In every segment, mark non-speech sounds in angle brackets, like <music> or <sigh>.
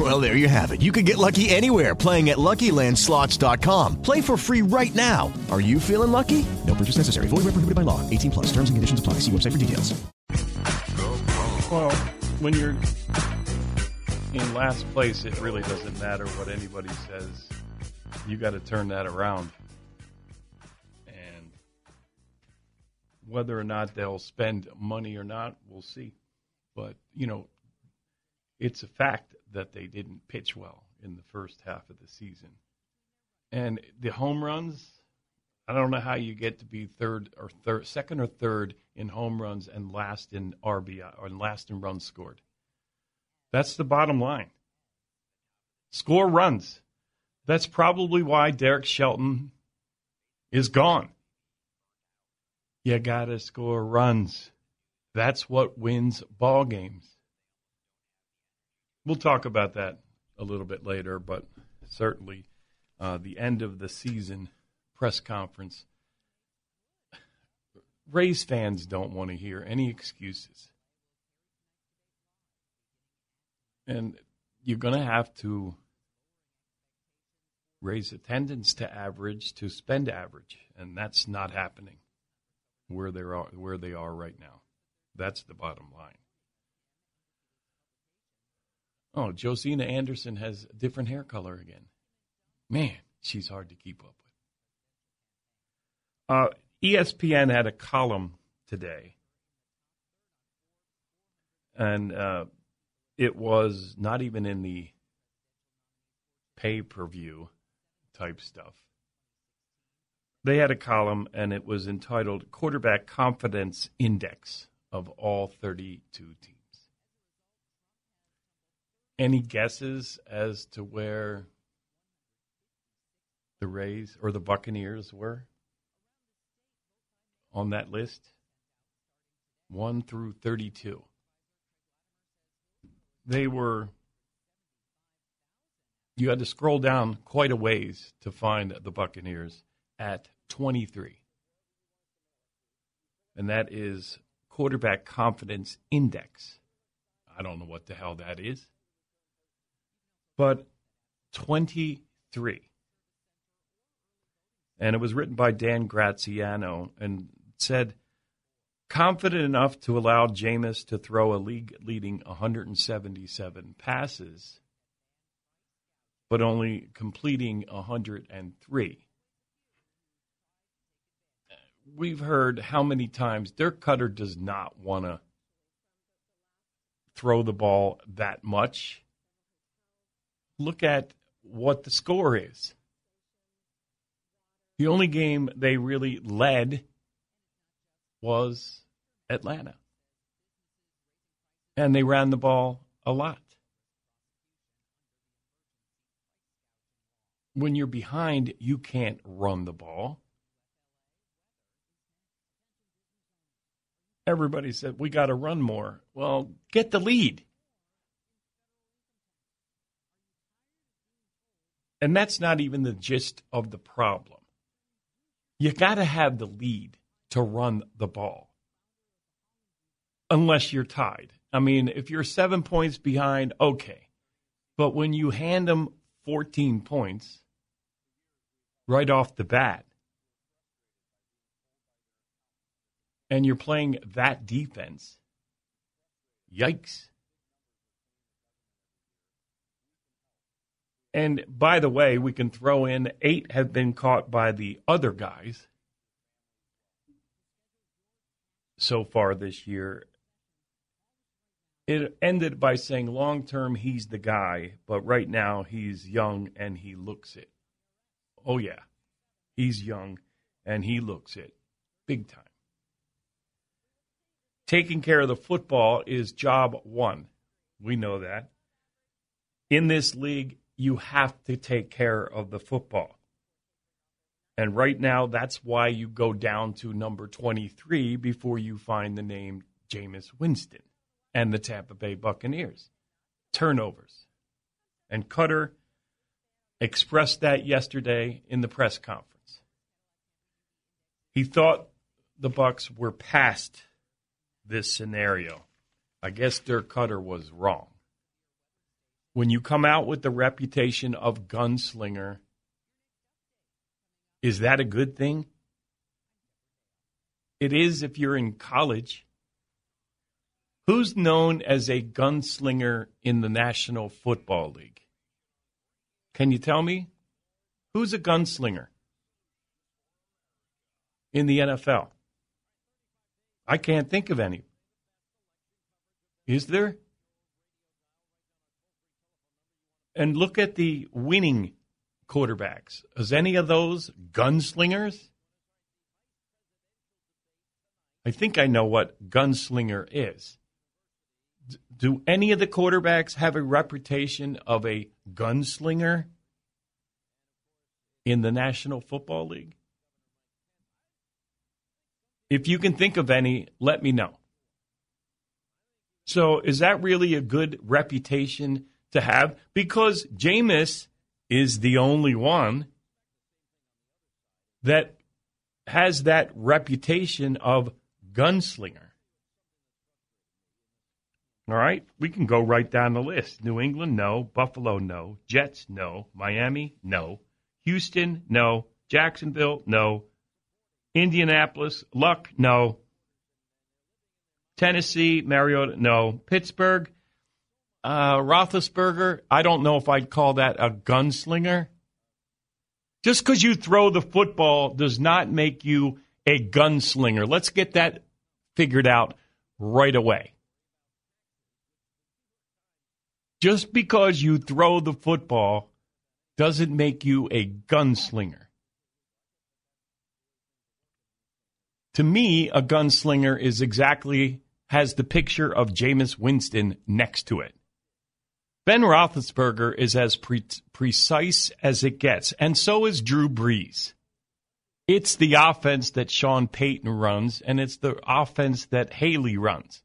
Well, there you have it. You can get lucky anywhere playing at LuckyLandSlots.com. Play for free right now. Are you feeling lucky? No purchase necessary. Void where prohibited by law. 18 plus. Terms and conditions apply. See website for details. Well, when you're in last place, it really doesn't matter what anybody says. You got to turn that around. And whether or not they'll spend money or not, we'll see. But, you know, it's a fact that they didn't pitch well in the first half of the season. And the home runs, I don't know how you get to be third or third, second or third in home runs and last in RBI or last in runs scored. That's the bottom line. Score runs. That's probably why Derek Shelton is gone. You got to score runs. That's what wins ball games. We'll talk about that a little bit later, but certainly uh, the end of the season press conference. Rays fans don't want to hear any excuses. And you're going to have to raise attendance to average to spend average, and that's not happening where they are where they are right now. That's the bottom line. Oh, Josina Anderson has a different hair color again. Man, she's hard to keep up with. Uh, ESPN had a column today, and uh, it was not even in the pay per view type stuff. They had a column, and it was entitled Quarterback Confidence Index of all 32 teams. Any guesses as to where the Rays or the Buccaneers were on that list? 1 through 32. They were, you had to scroll down quite a ways to find the Buccaneers at 23. And that is quarterback confidence index. I don't know what the hell that is but 23. And it was written by Dan Graziano and said, confident enough to allow Jameis to throw a league leading 177 passes, but only completing 103. We've heard how many times Dirk Koetter does not want to throw the ball that much look at what the score is. The only game they really led was Atlanta. And they ran the ball a lot. When you're behind, you can't run the ball. Everybody said, we got to run more. Well, get the lead. And that's not even the gist of the problem. You got to have the lead to run the ball, unless you're tied. I mean, if you're seven points behind, okay. But when you hand them 14 points right off the bat, and you're playing that defense, yikes. And by the way, we can throw in eight have been caught by the other guys so far this year. It ended by saying long term he's the guy, but right now he's young and he looks it. Oh, yeah. He's young and he looks it big time. Taking care of the football is job one. We know that. In this league, you have to take care of the football. And right now, that's why you go down to number 23 before you find the name Jameis Winston and the Tampa Bay Buccaneers. Turnovers. And Koetter expressed that yesterday in the press conference. He thought the Bucks were past this scenario. I guess Dirk Koetter was wrong. When you come out with the reputation of gunslinger, is that a good thing? It is if you're in college. Who's known as a gunslinger in the National Football League? Can you tell me? Who's a gunslinger in the NFL? I can't think of any. Is there? And look at the winning quarterbacks. Is any of those gunslingers? I think I know what gunslinger is. Do any of the quarterbacks have a reputation of a gunslinger in the National Football League? If you can think of any, let me know. So, is that really a good reputation to have? Because Jameis is the only one that has that reputation of gunslinger. All right, we can go right down the list. New England, no. Buffalo, no. Jets, no. Miami, no. Houston, no. Jacksonville, no. Indianapolis, Luck, no. Tennessee, Mariota, no. Pittsburgh, uh, Roethlisberger, I don't know if I'd call that a gunslinger. Just because you throw the football does not make you a gunslinger. Let's get that figured out right away. Just because you throw the football doesn't make you a gunslinger. To me, a gunslinger is exactly has the picture of Jameis Winston next to it. Ben Roethlisberger is as pre- precise as it gets, and so is Drew Brees. It's the offense that Sean Payton runs, and it's the offense that Haley runs.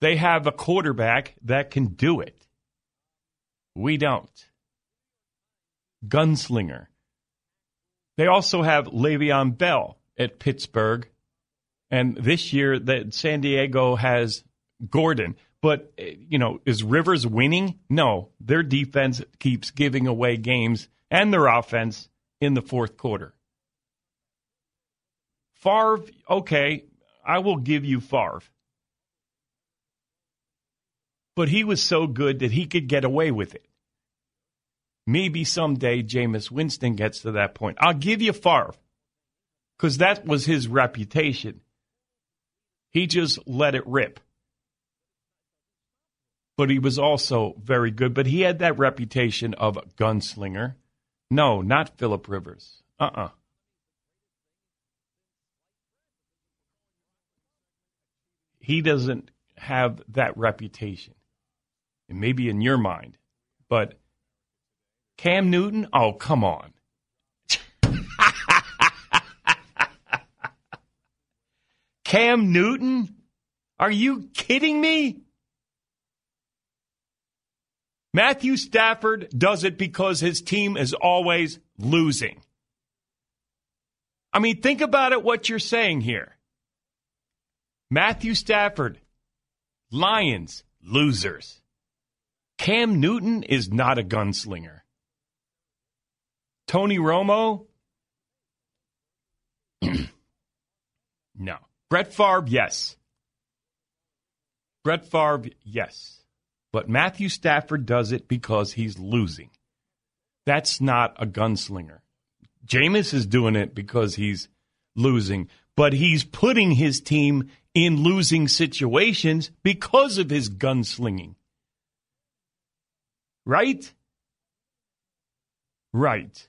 They have a quarterback that can do it. We don't. Gunslinger. They also have Le'Veon Bell at Pittsburgh, and this year that San Diego has Gordon. But eh, you know, is Rivers winning? No, their defense keeps giving away games, and their offense in the fourth quarter. Favre, okay, I will give you Favre but he was so good that he could get away with it. Maybe someday Jameis Winston gets to that point. I'll give you Favre because that was his reputation. He just let it rip. But he was also very good. But he had that reputation of a gunslinger. No, not Philip Rivers. Uh uh-uh. uh He doesn't have that reputation maybe in your mind, but Cam Newton, oh, come on. <laughs> Cam Newton? Are you kidding me? Matthew Stafford does it because his team is always losing. I mean, think about it what you're saying here. Matthew Stafford, Lions, losers. Cam Newton is not a gunslinger. Tony Romo? <clears throat> no. Brett Favre, yes. Brett Favre, yes. But Matthew Stafford does it because he's losing. That's not a gunslinger. Jameis is doing it because he's losing, but he's putting his team in losing situations because of his gunslinging. Right? Right.